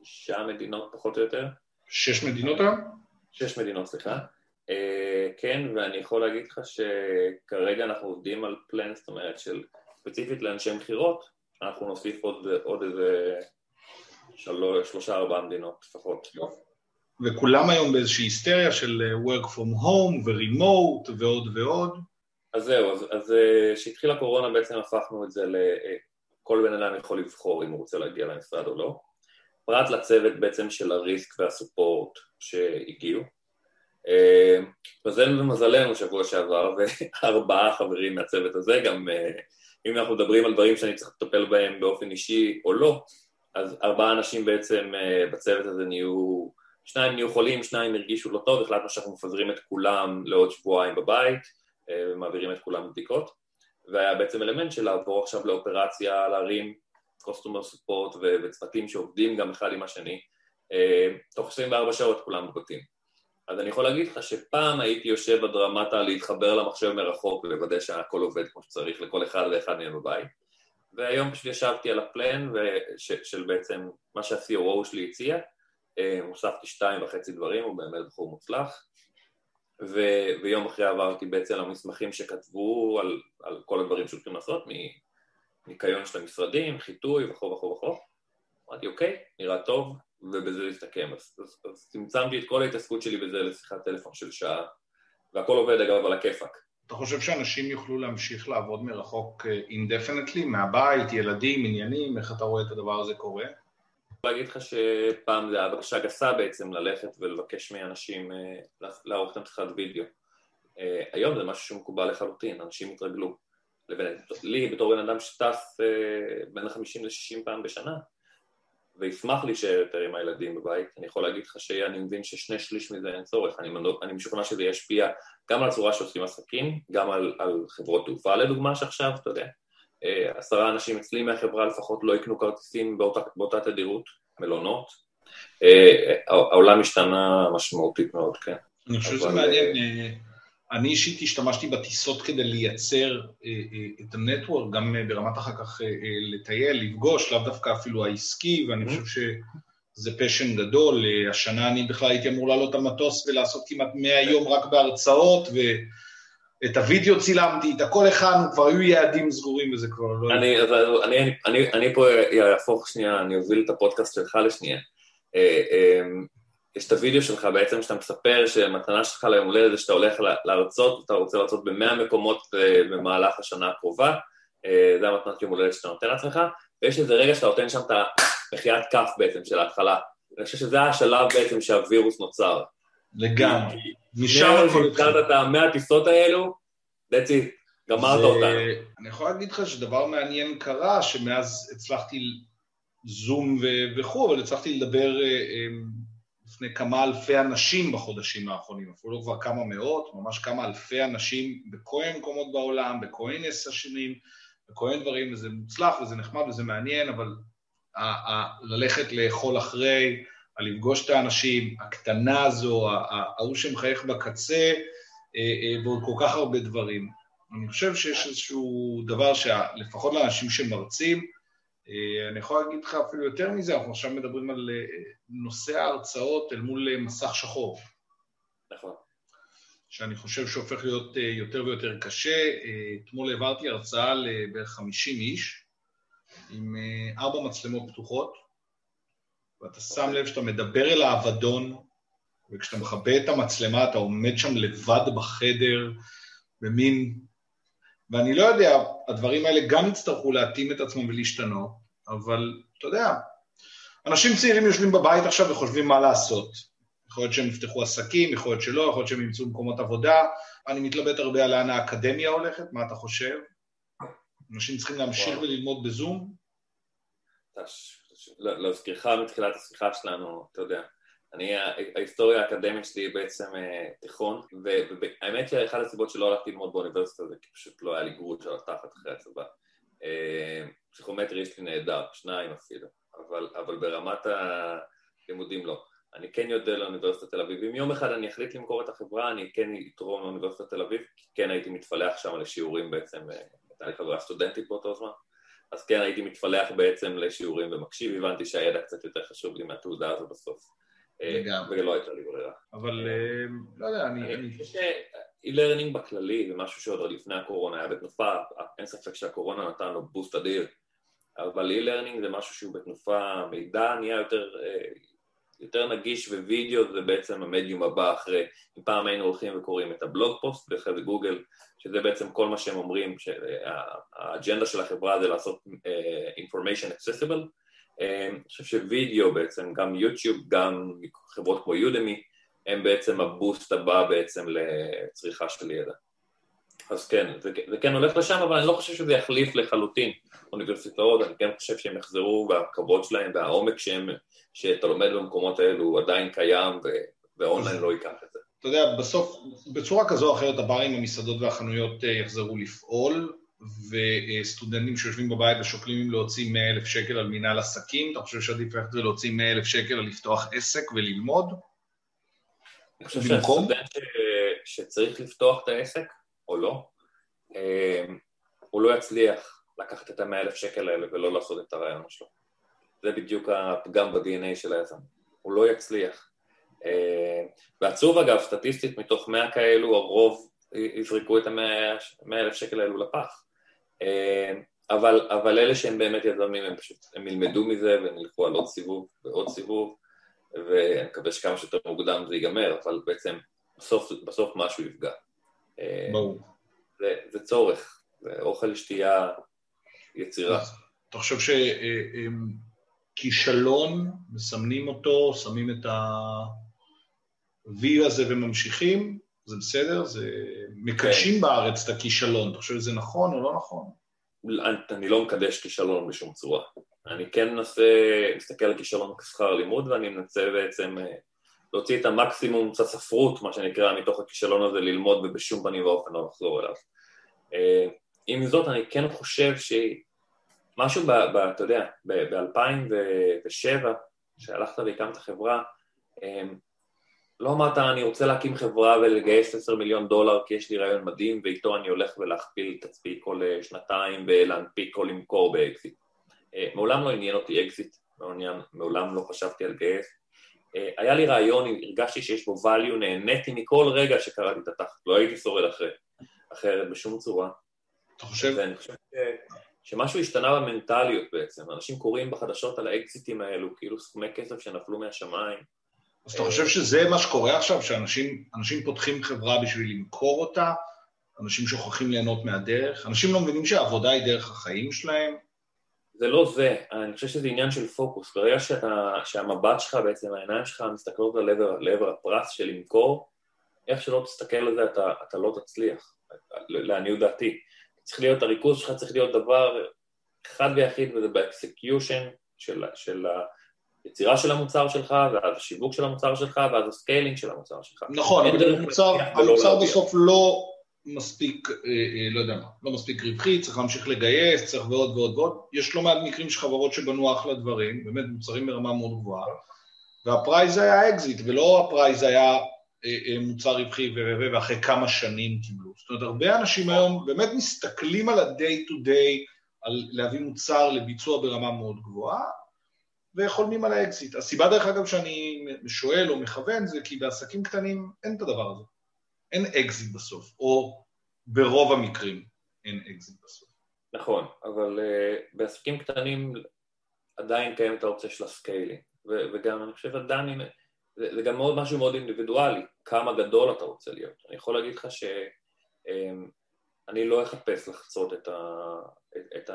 בשישה מדינות פחות או יותר. שש מדינות היום? שש מדינות, סליחה. Uh, כן, ואני יכול להגיד לך שכרגע אנחנו עובדים על פלן, זאת אומרת של ספציפית לאנשי מכירות, אנחנו נוסיף עוד, עוד איזה שלוש, שלושה ארבעה מדינות לפחות. וכולם היום באיזושהי היסטריה של אה, work from home ו-remote ועוד ועוד. אז זהו, אז, אז כשהתחילה הקורונה בעצם הפכנו את זה לכל בן אדם יכול לבחור אם הוא רוצה להגיע למשרד או לא. פרט לצוות בעצם של הריסק והסופורט שהגיעו. מזלנו ומזלנו שבוע שעבר, וארבעה חברים מהצוות הזה, גם אה, אם אנחנו מדברים על דברים שאני צריך לטפל בהם באופן אישי או לא, אז ארבעה אנשים בעצם אה, בצוות הזה נהיו, שניים נהיו חולים, שניים הרגישו לא טוב, החלטנו שאנחנו מפזרים את כולם לעוד שבועיים בבית, אה, ומעבירים את כולם לבדיקות, והיה בעצם אלמנט של לעבור עכשיו לאופרציה, להרים קוסטומר סופורט וצוותים שעובדים גם אחד עם השני, תוך 24 שעות כולם בבתים. אז אני יכול להגיד לך שפעם הייתי יושב בדרמטה להתחבר למחשב מרחוק ולוודא שהכל עובד כמו שצריך לכל אחד ואחד מהם בבית. והיום פשוט ישבתי על הפלן וש, של בעצם מה שה-COO שלי הציע, אה, הוספתי שתיים וחצי דברים, הוא באמת בחור מוצלח, ו, ויום אחרי עברתי בעצם למסמכים שכתבו על, על כל הדברים שהולכים לעשות, מניקיון של המשרדים, חיטוי וכו' וכו' וכו'. אמרתי, אוקיי, נראה טוב, ובזה זה הסתכם. אז, אז, אז צמצמתי את כל ההתעסקות שלי בזה לשיחת טלפון של שעה, והכל עובד אגב על הכיפאק. אתה חושב שאנשים יוכלו להמשיך לעבוד מרחוק independently, אה, מהבית, ילדים, עניינים, איך אתה רואה את הדבר הזה קורה? אני להגיד לך שפעם זה היה בקשה גסה בעצם ללכת ולבקש מאנשים אה, לערוך איתם שיחת וידאו. אה, היום זה משהו שמקובל לחלוטין, אנשים התרגלו. לי, בתור בן אדם שטס בין 50 ל-60 פעם בשנה, וישמח להישאר יותר עם הילדים בבית. אני יכול להגיד לך שאני מבין ששני שליש מזה אין צורך. אני, אני משוכנע שזה ישפיע גם על הצורה שעושים עסקים, גם על, על חברות תעופה לדוגמה שעכשיו, אתה יודע. אה, עשרה אנשים אצלי מהחברה לפחות לא יקנו כרטיסים באותה, באותה תדירות, מלונות. אה, העולם השתנה משמעותית מאוד, כן. אני חושב שזה מעניין. אני אישית השתמשתי בטיסות כדי לייצר אה, אה, את הנטוורק, גם אה, ברמת אחר כך לטייל, לפגוש, לאו דווקא אפילו העסקי, ואני חושב שזה פשן גדול. השנה אני בכלל הייתי אמור לעלות המטוס ולעשות כמעט 100 יום רק בהרצאות, ואת הוידאו צילמתי, את הכל הכנו, כבר היו יעדים סגורים וזה כבר לא... אני, אני, אני, אני, אני פה אהפוך שנייה, אני אוביל את הפודקאסט שלך לשנייה. יש את הוידאו שלך בעצם שאתה מספר שמתנה שלך ליום הולדת זה שאתה הולך להרצות, אתה רוצה להרצות במאה מקומות אה, במהלך השנה הקרובה, אה, זה המתנת יום הולדת שאתה נותן לעצמך, ויש איזה רגע שאתה נותן שם את המחיית כף בעצם של ההתחלה. אני חושב שזה השלב בעצם שהווירוס נוצר. לגמרי. משם הכל התחיל. את המאה טיסות האלו, that's it, גמרת אותנו. אני יכול להגיד לך שדבר מעניין קרה, שמאז הצלחתי זום וכו', אבל הצלחתי לדבר לפני כמה אלפי אנשים בחודשים האחרונים, אפילו לא כבר כמה מאות, ממש כמה אלפי אנשים בכל מיני מקומות בעולם, בכל מיני סשנים, בכל מיני דברים, וזה מוצלח וזה נחמד וזה מעניין, אבל ה- ה- ללכת לאכול אחרי, לפגוש את האנשים, הקטנה הזו, ההוא שמחייך בקצה, אה, אה, ועוד כל כך הרבה דברים. אני חושב שיש איזשהו דבר שלפחות לאנשים שמרצים, אני יכול להגיד לך אפילו יותר מזה, אנחנו עכשיו מדברים על אה, נושא ההרצאות אל מול אה, מסך שחור. נכון. שאני חושב שהופך להיות יותר ויותר קשה. אתמול העברתי הרצאה לבערך 50 איש, עם ארבע מצלמות פתוחות, ואתה שם לב שאתה מדבר אל האבדון, וכשאתה מכבה את המצלמה אתה עומד שם לבד בחדר, במין... ואני לא יודע, הדברים האלה גם יצטרכו להתאים את עצמם ולהשתנות, אבל אתה יודע, אנשים צעירים יושבים בבית עכשיו וחושבים מה לעשות. יכול להיות שהם יפתחו עסקים, יכול להיות שלא, יכול להיות שהם ימצאו מקומות עבודה. אני מתלבט הרבה על לאן האקדמיה הולכת, מה אתה חושב? אנשים צריכים להמשיך וללמוד בזום? להזכירך מתחילת השיחה שלנו, אתה יודע, אני, ההיסטוריה האקדמית שלי היא בעצם אה, תיכון, והאמת שאחת הסיבות שלא הלכתי ללמוד באוניברסיטה זה כי פשוט לא היה לי גרוש על התחת אחרי הצבא. אה, פסיכומטרי יש לי נהדר, שניים אפילו, אבל, אבל ברמת הלימודים לא. אני כן יודע לאוניברסיטת תל אביב, אם יום אחד אני אחליט למכור את החברה, אני כן אתרום לאוניברסיטת תל אביב, כי כן הייתי מתפלח שם לשיעורים בעצם, אה, הייתה לי חברה סטודנטית באותו זמן. אז כן הייתי מתפלח בעצם לשיעורים ומקשיב, הבנתי שהידע קצת יותר חשוב לי מהתעודה הזו בסוף. אה, ולא הייתה לי ברירה. אבל אה, לא יודע, אני... אני חושב ש-e-learning בכללי זה משהו שעוד לפני הקורונה היה בתנופה, אין ספק שהקורונה נתן לו בוסט אדיר, אבל e-learning זה משהו שהוא בתנופה, מידע נהיה יותר, אה, יותר נגיש ווידאו זה בעצם המדיום הבא אחרי, אם פעם היינו הולכים וקוראים את ה blog post ואחרי זה גוגל, שזה בעצם כל מה שהם אומרים, שהאג'נדה של החברה זה לעשות uh, information accessible, אה, אני חושב שווידאו בעצם, גם יוטיוב, גם חברות כמו Udemy, הם בעצם הבוסט הבא בעצם לצריכה של ידע. אז כן, זה, זה כן הולך לשם, אבל אני לא חושב שזה יחליף לחלוטין אוניברסיטאות, אני כן חושב שהם יחזרו והכבוד שלהם והעומק שהם, שאתה לומד במקומות האלו עדיין קיים והאונליין לא ייקח את זה. אתה יודע, בסוף, בצורה כזו או אחרת הברים, המסעדות והחנויות אה, יחזרו לפעול, וסטודנטים שיושבים בבית ושוקלים אם להוציא 100 אלף שקל על מנהל עסקים, אתה חושב שעדיף ללכת ולהוציא 100 אלף שקל על לפתוח עסק וללמוד? אני חושב שהסטודנט שצריך לפתוח את העסק, או לא, אה, הוא לא יצליח לקחת את ה-100 אלף שקל האלה ולא לעשות את הרעיון שלו. זה בדיוק הפגם ב-DNA של היזם. הוא לא יצליח. אה, ועצוב אגב, סטטיסטית, מתוך 100 כאלו, הרוב יזרקו את ה-100 אלף שקל האלו לפח. אה, אבל, אבל אלה שהם באמת יזמים, הם פשוט, הם ילמדו מזה והם ילכו על עוד סיבוב ועוד סיבוב, ואני מקווה שכמה שיותר מוקדם זה ייגמר, אבל בעצם בסוף, בסוף משהו יפגע. אה, ברור. זה, זה צורך, זה אוכל, שתייה, יצירה. אתה חושב שכישלון, מסמנים אותו, שמים את ה-V הזה וממשיכים, זה בסדר? זה... מקדשים כן. בארץ את הכישלון, אתה חושב שזה נכון או לא נכון? אני לא מקדש כישלון בשום צורה. אני כן מנסה להסתכל על כישלון כשכר לימוד ואני מנסה בעצם אה, להוציא את המקסימום ספרות, מה שנקרא, מתוך הכישלון הזה ללמוד ובשום פנים ואופן לא לחזור אליו. אה, עם זאת, אני כן חושב שמשהו, ב, ב, אתה יודע, ב-2007, שהלכת והקמת חברה, אה, לא אמרת, אני רוצה להקים חברה ולגייס 10 מיליון דולר כי יש לי רעיון מדהים ואיתו אני הולך ולהכפיל את עצמי כל אה, שנתיים ולהנפיק או למכור באקזיט. אה, מעולם לא עניין אותי אקזיט, מעולם, מעולם לא חשבתי על לגייס. אה, היה לי רעיון, הרגשתי שיש בו value, נהניתי מכל רגע שקרעתי את התחת, לא הייתי שורד אחרי, אחרת בשום צורה. אתה חושב? ואני חושב. שמשהו השתנה במנטליות בעצם, אנשים קוראים בחדשות על האקזיטים האלו, כאילו סכומי כסף שנפלו מהשמיים. אז אתה חושב שזה מה שקורה עכשיו, שאנשים פותחים חברה בשביל למכור אותה, אנשים שוכחים ליהנות מהדרך, אנשים לא מבינים שהעבודה היא דרך החיים שלהם? זה לא זה, אני חושב שזה עניין של פוקוס. ברגע שאתה, שהמבט שלך בעצם, העיניים שלך מסתכלות על לעבר, לעבר הפרס של למכור, איך שלא תסתכל על זה אתה, אתה לא תצליח, לעניות דעתי. צריך להיות, הריכוז שלך צריך להיות דבר אחד ויחיד, וזה ב execution של, של, היצירה של המוצר שלך, ואז השיווק של המוצר שלך, ואז ה scaling של המוצר שלך. נכון, אבל המוצר, המוצר בסוף לא מספיק, אה, אה, לא יודע מה, לא מספיק רווחי, צריך להמשיך לגייס, צריך ועוד ועוד ועוד. יש לא מעט מקרים של חברות שבנו אחלה דברים, באמת מוצרים ברמה מאוד גבוהה, וה prize היה אקזיט, ולא ה prize היה אה, מוצר רווחי ואחרי כמה שנים קיבלו. זאת אומרת, הרבה אנשים היום באמת מסתכלים על ה-day to day, על להביא מוצר לביצוע ברמה מאוד גבוהה, וחולמים על האקזיט. הסיבה דרך אגב שאני שואל או מכוון זה כי בעסקים קטנים אין את הדבר הזה. אין אקזיט בסוף, או ברוב המקרים אין אקזיט בסוף. נכון, אבל uh, בעסקים קטנים עדיין קיימת האופציה של ה scaling, וגם אני חושב עדיין, זה, זה גם מאוד משהו מאוד אינדיבידואלי, כמה גדול אתה רוצה להיות. אני יכול להגיד לך שאני אמ, לא אחפש לחצות את, ה, את, את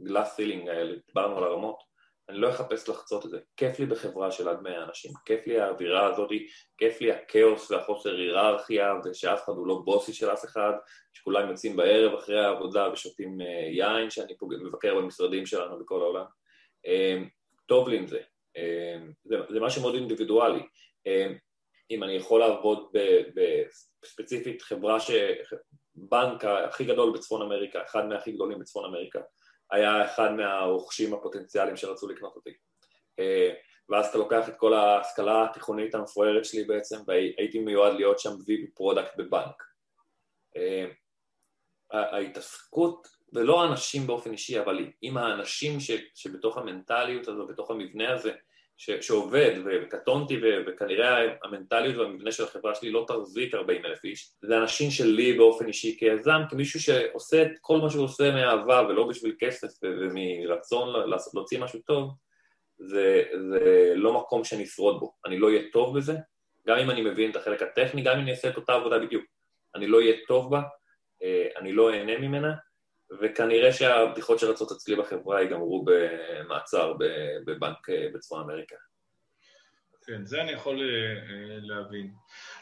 ה glass ceiling האלה, דיברנו על הרמות, אני לא אחפש לחצות את זה. כיף לי בחברה של עד 100 אנשים, כיף לי האווירה הזאת, כיף לי הכאוס והחוסר היררכיה, ושאף אחד הוא לא בוסי של אף אחד, שכולם יוצאים בערב אחרי העבודה ושותים אה, יין, שאני מבקר במשרדים שלנו בכל העולם. אמ, טוב לי עם זה. אמ, זה, זה משהו מאוד אינדיבידואלי. אם אני יכול לעבוד בספציפית חברה ש... בנק הכי גדול בצפון אמריקה, אחד מהכי גדולים בצפון אמריקה, היה אחד מהרוכשים הפוטנציאליים שרצו לקנות אותי. אה, ואז אתה לוקח את כל ההשכלה התיכונית המפוארת שלי בעצם, והייתי מיועד להיות שם VP product בבנק. אה, ההתעסקות, ולא האנשים באופן אישי, אבל עם האנשים ש, שבתוך המנטליות הזו, בתוך המבנה הזה, ש, שעובד, וקטונתי, וכנראה המנטליות והמבנה של החברה שלי לא תחזיק 40 אלף איש, זה אנשים שלי באופן אישי כיזם, כמישהו שעושה את כל מה שהוא עושה מאהבה ולא בשביל כסף ומרצון להוציא משהו טוב, זה, זה לא מקום שאני אשרוד בו, אני לא אהיה טוב בזה, גם אם אני מבין את החלק הטכני, גם אם אני אעשה את אותה עבודה בדיוק, אני לא אהיה טוב בה, אה, אני לא אהנה ממנה, וכנראה שהבדיחות שרצות אצלי בחברה ייגמרו במעצר בבנק אה, בצפון אמריקה. כן, זה אני יכול אה, להבין.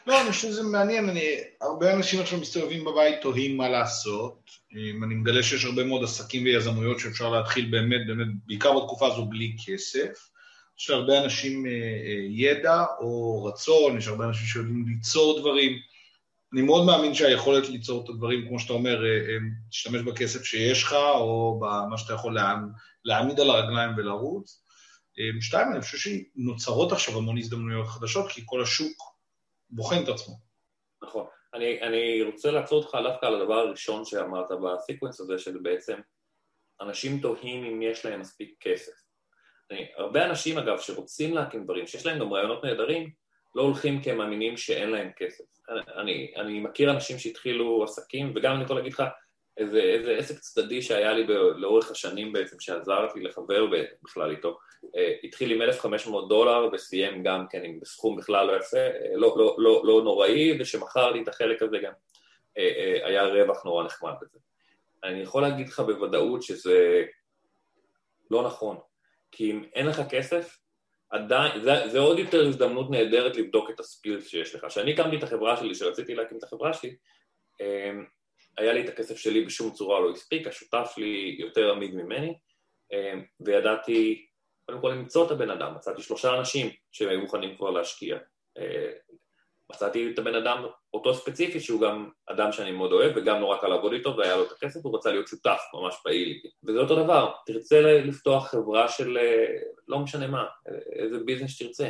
לא, אני חושב שזה מעניין, אני, הרבה אנשים עכשיו מסתובבים בבית תוהים מה לעשות. אני מגלה שיש הרבה מאוד עסקים ויזמויות שאפשר להתחיל באמת, באמת, בעיקר בתקופה הזו בלי כסף. יש להרבה אנשים ידע או רצון, יש הרבה אנשים שיודעים ליצור דברים. אני מאוד מאמין שהיכולת ליצור את הדברים, כמו שאתה אומר, אה, אה, תשתמש בכסף שיש לך, או במה שאתה יכול להעמיד על הרגליים ולרוץ. אה, שתיים, אני חושב שנוצרות עכשיו המון הזדמנויות חדשות, כי כל השוק בוחן את עצמו. נכון. אני, אני רוצה לעצור אותך דווקא על הדבר הראשון שאמרת בסקוונס הזה, של בעצם אנשים תוהים אם יש להם מספיק כסף. אני, הרבה אנשים, אגב, שרוצים להקים דברים, שיש להם גם רעיונות נהדרים, לא הולכים כי הם מאמינים שאין להם כסף. אני, אני מכיר אנשים שהתחילו עסקים, וגם אני יכול להגיד לך איזה, איזה עסק צדדי שהיה לי לאורך השנים בעצם, שעזרתי לחבר בכלל איתו, אה, התחיל עם 1,500 דולר וסיים גם כן עם סכום בכלל לא יפה, אה, לא, לא, לא, לא נוראי, ושמכרתי את החלק הזה גם אה, היה רווח נורא נחמד בזה. אני יכול להגיד לך בוודאות שזה לא נכון, כי אם אין לך כסף, עדיין, זה, זה עוד יותר הזדמנות נהדרת לבדוק את הסקילס שיש לך. כשאני הקמתי את החברה שלי, כשרציתי להקים את החברה שלי, אמ, היה לי את הכסף שלי בשום צורה לא הספיק, השותף שלי יותר עמיד ממני, אמ, וידעתי קודם כל למצוא את הבן אדם, מצאתי שלושה אנשים שהיו מוכנים כבר להשקיע. אה, מצאתי את הבן אדם, אותו ספציפי, שהוא גם אדם שאני מאוד אוהב וגם נורא קל לעבוד איתו והיה לו את הכסף, הוא רצה להיות שותף ממש פעיל איתי. וזה אותו דבר, תרצה לפתוח חברה של אה, לא משנה מה, איזה ביזנס שתרצה.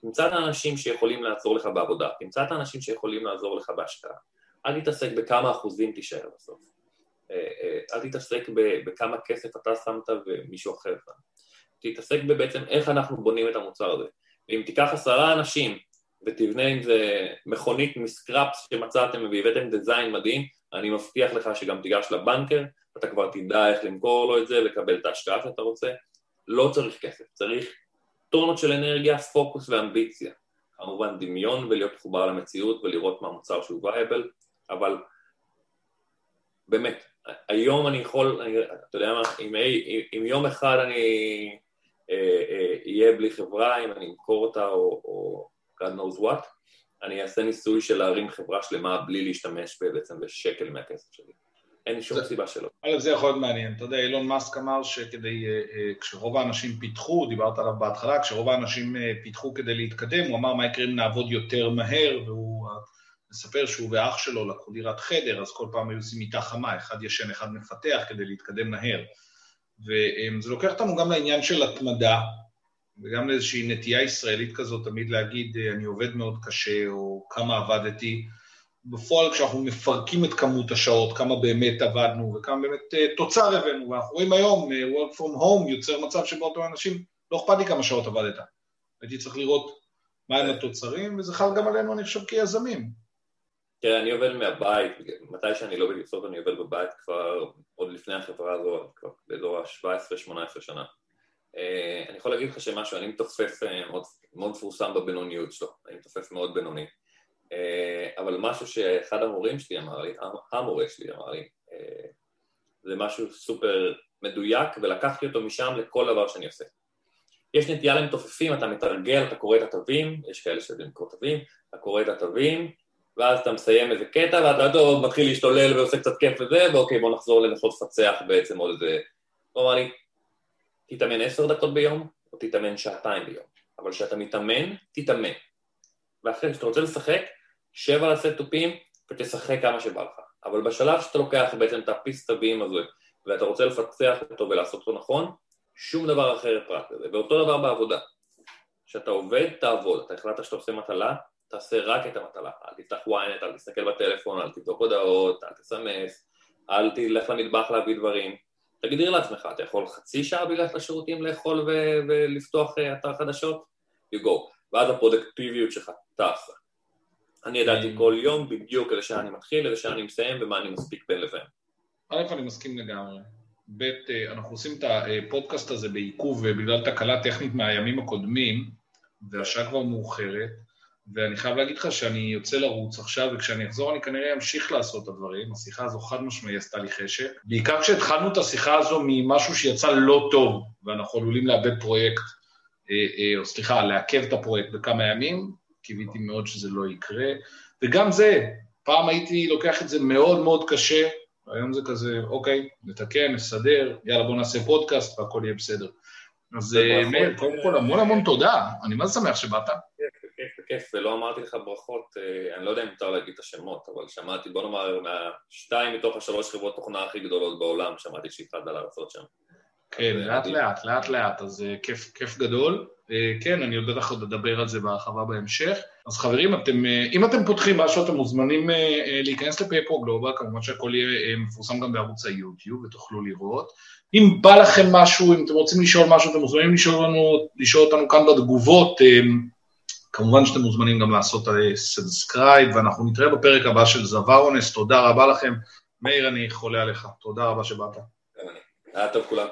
תמצא את האנשים שיכולים לעזור לך בעבודה, תמצא את האנשים שיכולים לעזור לך בהשקעה. אל תתעסק בכמה אחוזים תישאר בסוף. אה, אה, אל תתעסק בכמה כסף אתה שמת ומישהו אחר שם. תתעסק בעצם איך אנחנו בונים את המוצר הזה. ואם תיקח עשרה אנשים ותבנה עם זה מכונית מסקראפס שמצאתם והבאתם דיזיין מדהים, אני מבטיח לך שגם תיגש לבנקר, אתה כבר תדע איך למכור לו את זה, לקבל את ההשקעה שאתה רוצה. לא צריך כסף, צריך טונות של אנרגיה, פוקוס ואמביציה. כמובן דמיון ולהיות מחובר למציאות ולראות מה המוצר שהוא וייבל, אבל באמת, היום אני יכול, אני, אתה יודע מה, אם, אם יום אחד אני אהיה אה, אה, בלי חברה, אם אני אמכור אותה או, או God knows what, אני אעשה ניסוי של להרים חברה שלמה בלי להשתמש בעצם בשקל מהכסף שלי. אין שום זה, סיבה שלא. א', זה יכול להיות מעניין. אתה יודע, אילון מאסק אמר שכדי, אה, אה, כשרוב האנשים פיתחו, דיברת עליו בהתחלה, כשרוב האנשים אה, פיתחו כדי להתקדם, הוא אמר מה יקרה אם נעבוד יותר מהר, והוא מספר שהוא ואח שלו לקחו דירת חדר, אז כל פעם היו עושים מיטה חמה, אחד ישן, אחד מפתח כדי להתקדם מהר. וזה לוקח אותנו גם לעניין של התמדה, וגם לאיזושהי נטייה ישראלית כזאת, תמיד להגיד, אני עובד מאוד קשה, או כמה עבדתי. בפועל כשאנחנו מפרקים את כמות השעות, כמה באמת עבדנו וכמה באמת uh, תוצר הבאנו, ואנחנו רואים היום, uh, work from home יוצר מצב שבו אותם אנשים, לא אכפת לי כמה שעות עבדת. הייתי צריך לראות מהם התוצרים, וזה חל גם עלינו, אני חושב, כיזמים. תראה, אני עובד מהבית, מתי שאני לא בגלל אני עובד בבית כבר, עוד לפני החברה הזו, כבר באזור ה-17-18 שנה. Uh, אני יכול להגיד לך שמשהו, אני מתופף uh, מאוד, מאוד מפורסם בבינוניות שלו, אני מתופף מאוד בינוני. Uh, אבל משהו שאחד המורים שלי אמר לי, המורה שלי אמר לי, uh, זה משהו סופר מדויק, ולקחתי אותו משם לכל דבר שאני עושה. יש נטייה למתופפים, אתה מתרגל, אתה קורא את התווים, יש כאלה שיודעים לקרוא תווים, אתה קורא את התווים, ואז אתה מסיים איזה קטע, ואתה טוב, מתחיל להשתולל ועושה קצת כיף וזה, ואוקיי, בוא נחזור לנסות לפצח בעצם עוד איזה... הוא אמר לי, תתאמן עשר דקות ביום, או תתאמן שעתיים ביום. אבל כשאתה מתאמן, תתאמן. ואחרי שאתה רוצה לשחק, שב על הסטופים ותשחק כמה שבא לך. אבל בשלב שאתה לוקח בעצם את הפיסט הביאים הזה, ואתה רוצה לפצח אותו ולעשות אותו נכון, שום דבר אחר פרט לזה. ואותו דבר בעבודה. כשאתה עובד, תעבוד. אתה החלטת שאתה עושה מטלה, תעשה רק את המטלה. אל תפתח ynet, אל תסתכל בטלפון, אל תבדוק הודעות, אל תסמס, אל תלך למטבח להביא דברים. תגדיר לעצמך, אתה יכול חצי שעה בגלל לשירותים לאכול ו- ולפתוח אה, אתר חדשות? You go. ואז הפרודקטיביות שלך טסה. אני ידעתי mm. כל יום בדיוק איזה שעה אני מתחיל, איזה שעה אני מסיים ומה אני מספיק בין לבין. א', אני מסכים לגמרי. ב', אה, אנחנו עושים את הפודקאסט הזה בעיכוב אה, בגלל תקלה טכנית מהימים הקודמים, והשעה כבר מאוחרת. ואני חייב להגיד לך שאני יוצא לרוץ עכשיו, וכשאני אחזור אני כנראה אמשיך לעשות את הדברים. השיחה הזו חד משמעי עשתה לי חשק. בעיקר כשהתחלנו את השיחה הזו ממשהו שיצא לא טוב, ואנחנו עלולים לאבד פרויקט, אה, אה, או סליחה, לעכב את הפרויקט בכמה ימים, קיוויתי מאוד שזה לא יקרה. וגם זה, פעם הייתי לוקח את זה מאוד מאוד קשה, היום זה כזה, אוקיי, נתקן, נסדר, יאללה בוא נעשה פודקאסט והכל יהיה בסדר. אז אה, מאיר, קודם כל המון המון תודה, אני מאוד שמח שבאת. בכיף, ולא אמרתי לך ברכות, אה, אני לא יודע אם מותר להגיד את השמות, אבל שמעתי, בוא נאמר, מהשתיים מתוך השלוש חברות תוכנה הכי גדולות בעולם, שמעתי שהתחלת להרצות שם. כן, לאט לאט, לאט לאט, אז אה, כיף, כיף גדול. אה, כן, אני עוד בטח עוד אדבר על זה בהרחבה בהמשך. אז חברים, אתם, אם אתם פותחים משהו, אתם מוזמנים להיכנס לפייפרו גלובל, כמובן שהכל יהיה מפורסם גם בערוץ היוטיוב, ותוכלו לראות. אם בא לכם משהו, אם אתם רוצים לשאול משהו, אתם מוזמנים לשאול, לנו, לשאול אותנו כאן בתגובות. כמובן שאתם מוזמנים גם לעשות subscribe, אה, ואנחנו נתראה בפרק הבא של זווארונס, תודה רבה לכם. מאיר, אני חולה עליך, תודה רבה שבאת. היה טוב כולם.